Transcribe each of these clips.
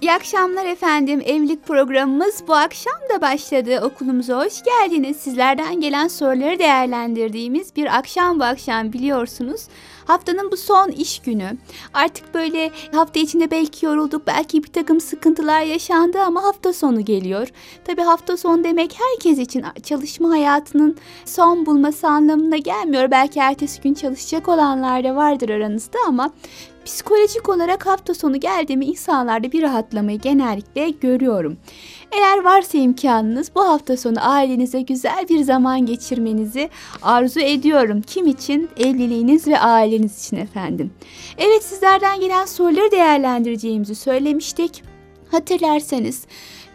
İyi akşamlar efendim. Evlilik programımız bu akşam da başladı. Okulumuza hoş geldiniz. Sizlerden gelen soruları değerlendirdiğimiz bir akşam bu akşam biliyorsunuz. Haftanın bu son iş günü. Artık böyle hafta içinde belki yorulduk, belki bir takım sıkıntılar yaşandı ama hafta sonu geliyor. Tabi hafta sonu demek herkes için çalışma hayatının son bulması anlamına gelmiyor. Belki ertesi gün çalışacak olanlar da vardır aranızda ama psikolojik olarak hafta sonu geldi mi insanlarda bir rahatlamayı genellikle görüyorum. Eğer varsa imkanınız bu hafta sonu ailenize güzel bir zaman geçirmenizi arzu ediyorum. Kim için? Evliliğiniz ve aileniz için efendim. Evet sizlerden gelen soruları değerlendireceğimizi söylemiştik. Hatırlarsanız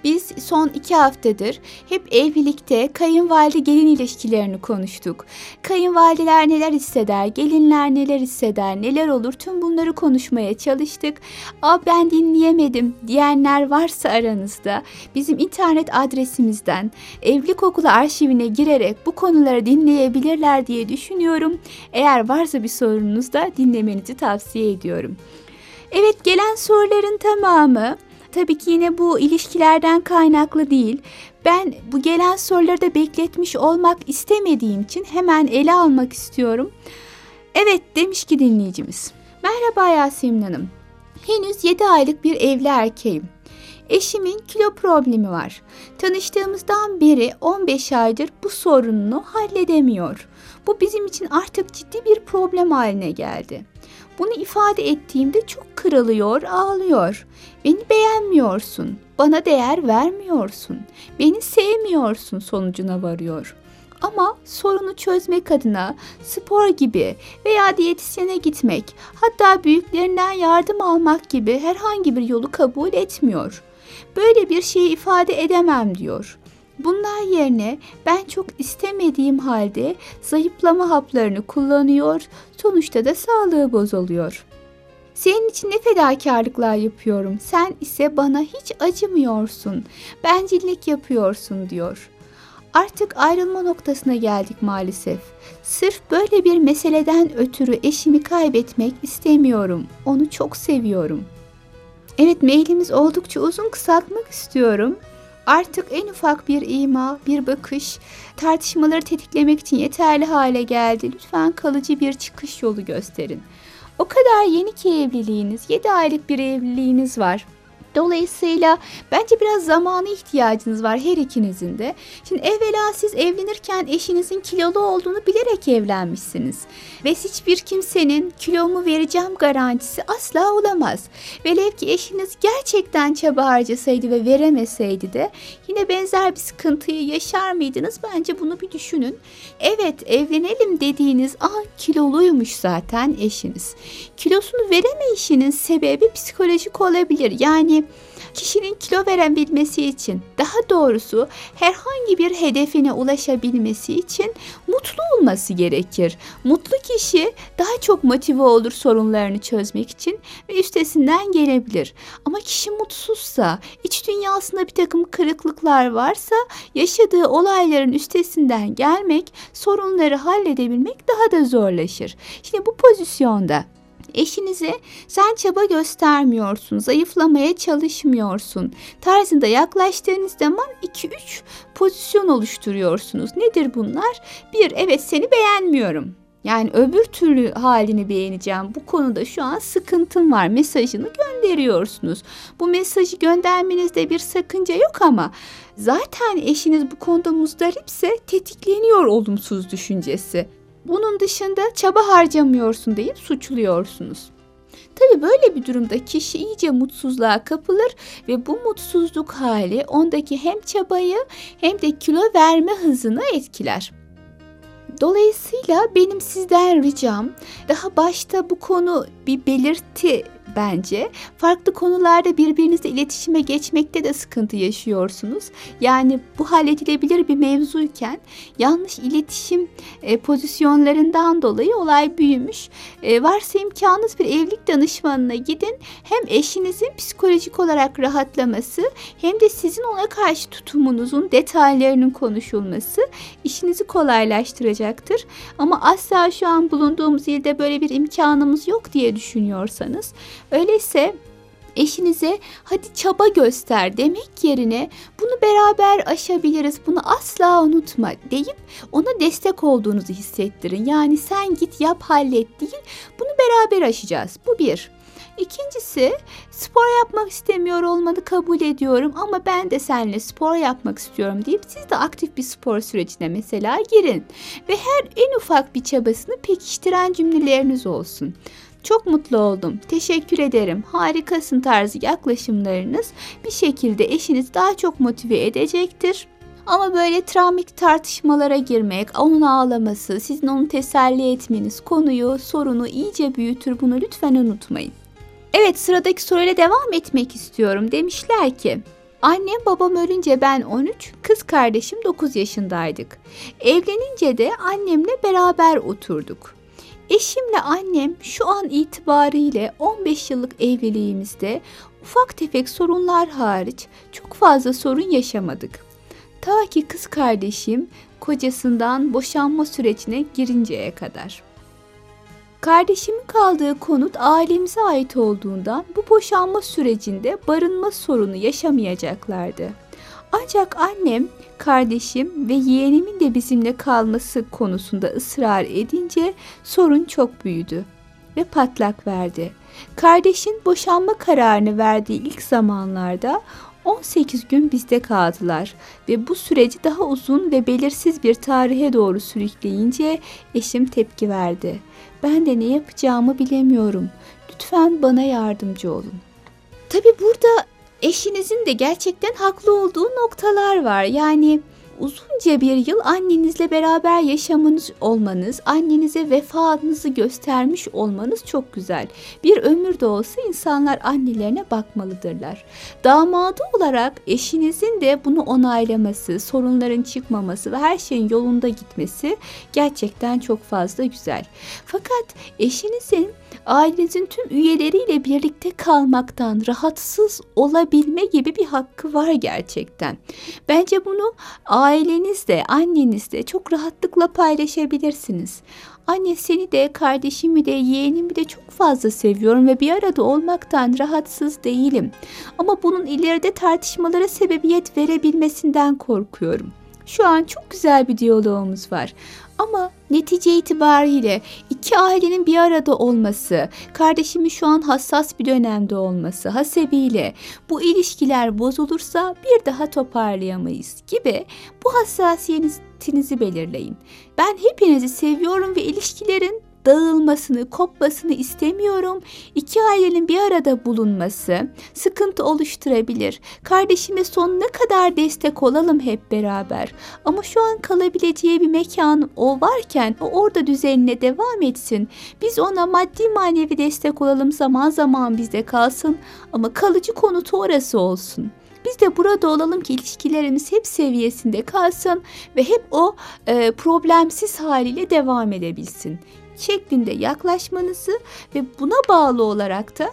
biz son iki haftadır hep evlilikte kayınvalide gelin ilişkilerini konuştuk. Kayınvalideler neler hisseder, gelinler neler hisseder, neler olur tüm bunları konuşmaya çalıştık. Aa ben dinleyemedim diyenler varsa aranızda bizim internet adresimizden evlilik okulu arşivine girerek bu konuları dinleyebilirler diye düşünüyorum. Eğer varsa bir sorunuz da dinlemenizi tavsiye ediyorum. Evet gelen soruların tamamı Tabii ki yine bu ilişkilerden kaynaklı değil. Ben bu gelen soruları da bekletmiş olmak istemediğim için hemen ele almak istiyorum. Evet demiş ki dinleyicimiz. Merhaba Yasemin Hanım. Henüz 7 aylık bir evli erkeğim. Eşimin kilo problemi var. Tanıştığımızdan beri 15 aydır bu sorununu halledemiyor. Bu bizim için artık ciddi bir problem haline geldi. Bunu ifade ettiğimde çok kırılıyor, ağlıyor. Beni beğenmiyorsun, bana değer vermiyorsun, beni sevmiyorsun sonucuna varıyor. Ama sorunu çözmek adına spor gibi veya diyetisyene gitmek, hatta büyüklerinden yardım almak gibi herhangi bir yolu kabul etmiyor. Böyle bir şeyi ifade edemem diyor. Bunlar yerine ben çok istemediğim halde zayıflama haplarını kullanıyor, sonuçta da sağlığı bozuluyor. Senin için ne fedakarlıklar yapıyorum, sen ise bana hiç acımıyorsun, bencillik yapıyorsun diyor. Artık ayrılma noktasına geldik maalesef. Sırf böyle bir meseleden ötürü eşimi kaybetmek istemiyorum. Onu çok seviyorum. Evet mailimiz oldukça uzun kısaltmak istiyorum. Artık en ufak bir ima, bir bakış tartışmaları tetiklemek için yeterli hale geldi. Lütfen kalıcı bir çıkış yolu gösterin. O kadar yeni ki evliliğiniz, 7 aylık bir evliliğiniz var. Dolayısıyla bence biraz zamana ihtiyacınız var her ikinizin de. Şimdi evvela siz evlenirken eşinizin kilolu olduğunu bilerek evlenmişsiniz. Ve hiçbir kimsenin kilomu vereceğim garantisi asla olamaz. Velev ki eşiniz gerçekten çaba harcasaydı ve veremeseydi de yine benzer bir sıkıntıyı yaşar mıydınız? Bence bunu bir düşünün. Evet evlenelim dediğiniz an kiloluymuş zaten eşiniz. Kilosunu veremeyişinin sebebi psikolojik olabilir. Yani kişinin kilo verebilmesi için daha doğrusu herhangi bir hedefine ulaşabilmesi için mutlu olması gerekir. Mutlu kişi daha çok motive olur sorunlarını çözmek için ve üstesinden gelebilir. Ama kişi mutsuzsa, iç dünyasında bir takım kırıklıklar varsa yaşadığı olayların üstesinden gelmek, sorunları halledebilmek daha da zorlaşır. Şimdi bu pozisyonda Eşinize sen çaba göstermiyorsun, zayıflamaya çalışmıyorsun tarzında yaklaştığınız zaman 2-3 pozisyon oluşturuyorsunuz. Nedir bunlar? Bir, evet seni beğenmiyorum. Yani öbür türlü halini beğeneceğim. Bu konuda şu an sıkıntım var mesajını gönderiyorsunuz. Bu mesajı göndermenizde bir sakınca yok ama zaten eşiniz bu konuda muzdaripse tetikleniyor olumsuz düşüncesi. Bunun dışında çaba harcamıyorsun deyip suçluyorsunuz. Tabi böyle bir durumda kişi iyice mutsuzluğa kapılır ve bu mutsuzluk hali ondaki hem çabayı hem de kilo verme hızını etkiler. Dolayısıyla benim sizden ricam daha başta bu konu bir belirti bence. Farklı konularda birbirinizle iletişime geçmekte de sıkıntı yaşıyorsunuz. Yani bu halledilebilir bir mevzuyken yanlış iletişim e, pozisyonlarından dolayı olay büyümüş. E, varsa imkanınız bir evlilik danışmanına gidin. Hem eşinizin psikolojik olarak rahatlaması hem de sizin ona karşı tutumunuzun detaylarının konuşulması işinizi kolaylaştıracaktır. Ama asla şu an bulunduğumuz ilde böyle bir imkanımız yok diye düşünüyorsanız öyleyse eşinize hadi çaba göster demek yerine bunu beraber aşabiliriz bunu asla unutma deyip ona destek olduğunuzu hissettirin. Yani sen git yap hallet değil bunu beraber aşacağız bu bir. İkincisi spor yapmak istemiyor olmanı kabul ediyorum ama ben de seninle spor yapmak istiyorum deyip siz de aktif bir spor sürecine mesela girin. Ve her en ufak bir çabasını pekiştiren cümleleriniz olsun. Çok mutlu oldum. Teşekkür ederim. Harikasın tarzı yaklaşımlarınız bir şekilde eşiniz daha çok motive edecektir. Ama böyle travmik tartışmalara girmek, onun ağlaması, sizin onu teselli etmeniz konuyu, sorunu iyice büyütür. Bunu lütfen unutmayın. Evet sıradaki soruyla devam etmek istiyorum. Demişler ki Annem babam ölünce ben 13, kız kardeşim 9 yaşındaydık. Evlenince de annemle beraber oturduk. Eşimle annem şu an itibariyle 15 yıllık evliliğimizde ufak tefek sorunlar hariç çok fazla sorun yaşamadık. Ta ki kız kardeşim kocasından boşanma sürecine girinceye kadar. Kardeşimin kaldığı konut ailemize ait olduğundan bu boşanma sürecinde barınma sorunu yaşamayacaklardı. Ancak annem, kardeşim ve yeğenimin de bizimle kalması konusunda ısrar edince sorun çok büyüdü ve patlak verdi. Kardeşin boşanma kararını verdiği ilk zamanlarda 18 gün bizde kaldılar ve bu süreci daha uzun ve belirsiz bir tarihe doğru sürükleyince eşim tepki verdi. Ben de ne yapacağımı bilemiyorum. Lütfen bana yardımcı olun. Tabi burada eşinizin de gerçekten haklı olduğu noktalar var. Yani uzunca bir yıl annenizle beraber yaşamanız olmanız, annenize vefanızı göstermiş olmanız çok güzel. Bir ömür de olsa insanlar annelerine bakmalıdırlar. Damadı olarak eşinizin de bunu onaylaması, sorunların çıkmaması ve her şeyin yolunda gitmesi gerçekten çok fazla güzel. Fakat eşinizin ailenizin tüm üyeleriyle birlikte kalmaktan rahatsız olabilme gibi bir hakkı var gerçekten. Bence bunu ailenizde, annenizde çok rahatlıkla paylaşabilirsiniz. Anne seni de, kardeşimi de, yeğenimi de çok fazla seviyorum ve bir arada olmaktan rahatsız değilim. Ama bunun ileride tartışmalara sebebiyet verebilmesinden korkuyorum. Şu an çok güzel bir diyalogumuz var. Ama netice itibariyle iki ailenin bir arada olması, kardeşimin şu an hassas bir dönemde olması hasebiyle bu ilişkiler bozulursa bir daha toparlayamayız gibi bu hassasiyetinizi belirleyin. Ben hepinizi seviyorum ve ilişkilerin dağılmasını, kopmasını istemiyorum. İki ailenin bir arada bulunması sıkıntı oluşturabilir. Kardeşime sonuna kadar destek olalım hep beraber. Ama şu an kalabileceği bir mekan o varken o orada düzenine devam etsin. Biz ona maddi manevi destek olalım zaman zaman bizde kalsın ama kalıcı konutu orası olsun. Biz de burada olalım ki ilişkilerimiz hep seviyesinde kalsın ve hep o e, problemsiz haliyle devam edebilsin şeklinde yaklaşmanızı ve buna bağlı olarak da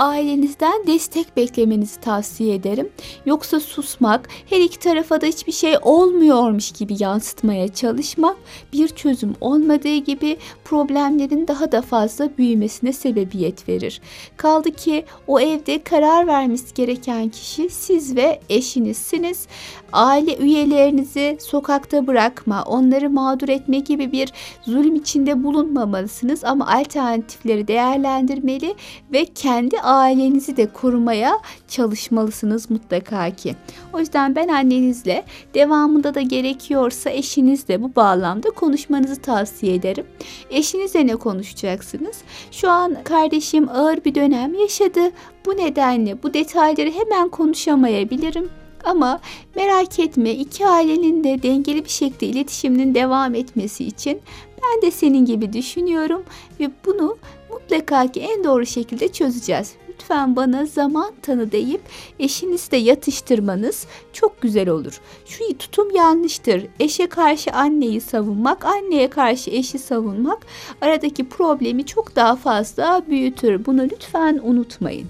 ailenizden destek beklemenizi tavsiye ederim. Yoksa susmak, her iki tarafa da hiçbir şey olmuyormuş gibi yansıtmaya çalışmak bir çözüm olmadığı gibi problemlerin daha da fazla büyümesine sebebiyet verir. Kaldı ki o evde karar vermesi gereken kişi siz ve eşinizsiniz. Aile üyelerinizi sokakta bırakma, onları mağdur etme gibi bir zulüm içinde bulunmamalısınız ama alternatifleri değerlendirmeli ve kendi ailenizi de korumaya çalışmalısınız mutlaka ki. O yüzden ben annenizle devamında da gerekiyorsa eşinizle bu bağlamda konuşmanızı tavsiye ederim. Eşinizle ne konuşacaksınız? Şu an kardeşim ağır bir dönem yaşadı. Bu nedenle bu detayları hemen konuşamayabilirim. Ama merak etme iki ailenin de dengeli bir şekilde iletişiminin devam etmesi için ben de senin gibi düşünüyorum ve bunu mutlaka ki en doğru şekilde çözeceğiz. Lütfen bana zaman tanı deyip eşinizi de yatıştırmanız çok güzel olur. Şu tutum yanlıştır. Eşe karşı anneyi savunmak, anneye karşı eşi savunmak aradaki problemi çok daha fazla büyütür. Bunu lütfen unutmayın.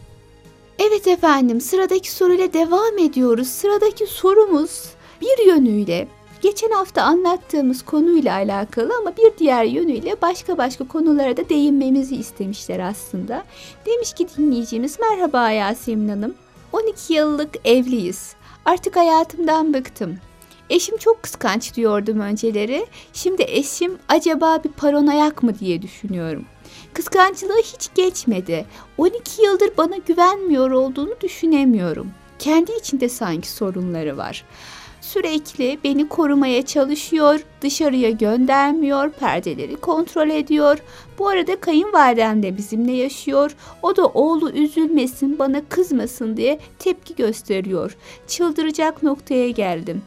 Evet efendim sıradaki soruyla devam ediyoruz. Sıradaki sorumuz bir yönüyle geçen hafta anlattığımız konuyla alakalı ama bir diğer yönüyle başka başka konulara da değinmemizi istemişler aslında. Demiş ki dinleyicimiz merhaba Yasemin Hanım. 12 yıllık evliyiz. Artık hayatımdan bıktım. Eşim çok kıskanç diyordum önceleri. Şimdi eşim acaba bir paranoyak mı diye düşünüyorum. Kıskançlığı hiç geçmedi. 12 yıldır bana güvenmiyor olduğunu düşünemiyorum. Kendi içinde sanki sorunları var. Sürekli beni korumaya çalışıyor, dışarıya göndermiyor, perdeleri kontrol ediyor. Bu arada kayınvalidem de bizimle yaşıyor. O da oğlu üzülmesin, bana kızmasın diye tepki gösteriyor. Çıldıracak noktaya geldim.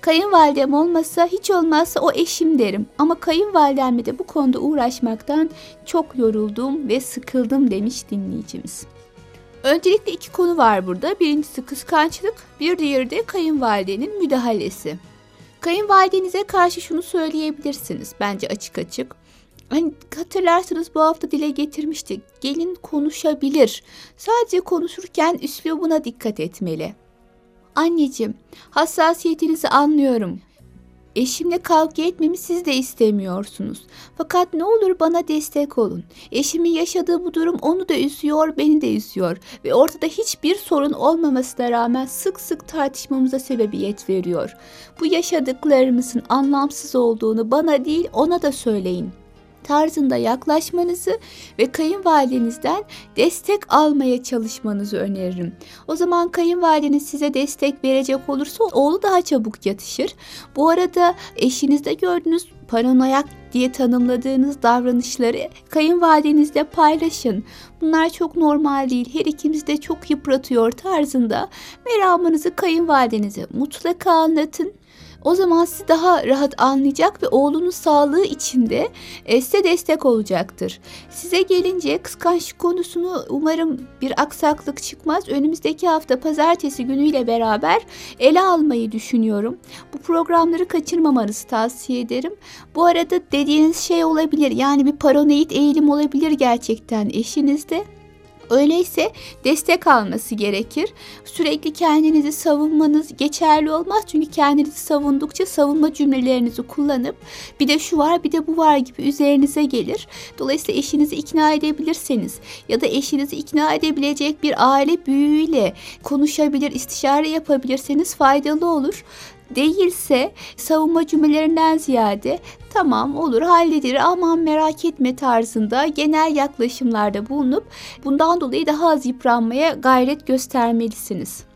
Kayınvalidem olmasa hiç olmazsa o eşim derim. Ama kayınvalidemle de bu konuda uğraşmaktan çok yoruldum ve sıkıldım demiş dinleyicimiz. Öncelikle iki konu var burada. Birincisi kıskançlık, bir diğeri de kayınvalidenin müdahalesi. Kayınvalidenize karşı şunu söyleyebilirsiniz bence açık açık. Hani hatırlarsınız bu hafta dile getirmiştik. Gelin konuşabilir. Sadece konuşurken üslubuna dikkat etmeli. Anneciğim, hassasiyetinizi anlıyorum. Eşimle kavga etmemi siz de istemiyorsunuz. Fakat ne olur bana destek olun. Eşimin yaşadığı bu durum onu da üzüyor, beni de üzüyor. Ve ortada hiçbir sorun olmamasına rağmen sık sık tartışmamıza sebebiyet veriyor. Bu yaşadıklarımızın anlamsız olduğunu bana değil ona da söyleyin tarzında yaklaşmanızı ve kayınvalidenizden destek almaya çalışmanızı öneririm. O zaman kayınvalideniz size destek verecek olursa oğlu daha çabuk yatışır. Bu arada eşinizde gördüğünüz paranoyak diye tanımladığınız davranışları kayınvalidenizle paylaşın. Bunlar çok normal değil. Her ikimiz de çok yıpratıyor tarzında meramınızı kayınvalidenize mutlaka anlatın. O zaman sizi daha rahat anlayacak ve oğlunun sağlığı içinde e, size destek olacaktır. Size gelince kıskançlık konusunu umarım bir aksaklık çıkmaz. Önümüzdeki hafta pazartesi günüyle beraber ele almayı düşünüyorum. Bu programları kaçırmamanızı tavsiye ederim. Bu arada dediğiniz şey olabilir. Yani bir paranoid eğilim olabilir gerçekten eşinizde. Öyleyse destek alması gerekir. Sürekli kendinizi savunmanız geçerli olmaz. Çünkü kendinizi savundukça savunma cümlelerinizi kullanıp bir de şu var bir de bu var gibi üzerinize gelir. Dolayısıyla eşinizi ikna edebilirseniz ya da eşinizi ikna edebilecek bir aile büyüğüyle konuşabilir, istişare yapabilirseniz faydalı olur değilse savunma cümlelerinden ziyade tamam olur halledilir aman merak etme tarzında genel yaklaşımlarda bulunup bundan dolayı daha az yıpranmaya gayret göstermelisiniz.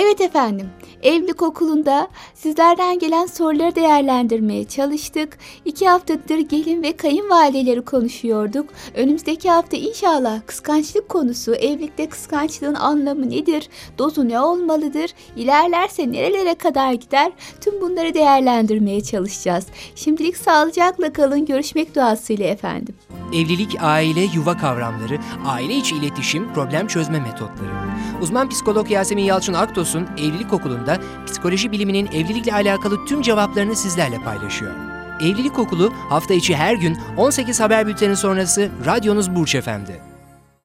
Evet efendim, evlilik okulunda sizlerden gelen soruları değerlendirmeye çalıştık. İki haftadır gelin ve kayınvalideleri konuşuyorduk. Önümüzdeki hafta inşallah kıskançlık konusu, evlilikte kıskançlığın anlamı nedir, dozu ne olmalıdır, ilerlerse nerelere kadar gider, tüm bunları değerlendirmeye çalışacağız. Şimdilik sağlıcakla kalın, görüşmek duasıyla efendim. Evlilik, aile, yuva kavramları, aile içi iletişim, problem çözme metotları. Uzman psikolog Yasemin Yalçın Aktos'un Evlilik Okulu'nda psikoloji biliminin evlilikle alakalı tüm cevaplarını sizlerle paylaşıyor. Evlilik Okulu hafta içi her gün 18 haber bülteni sonrası radyonuz Burç Efendi.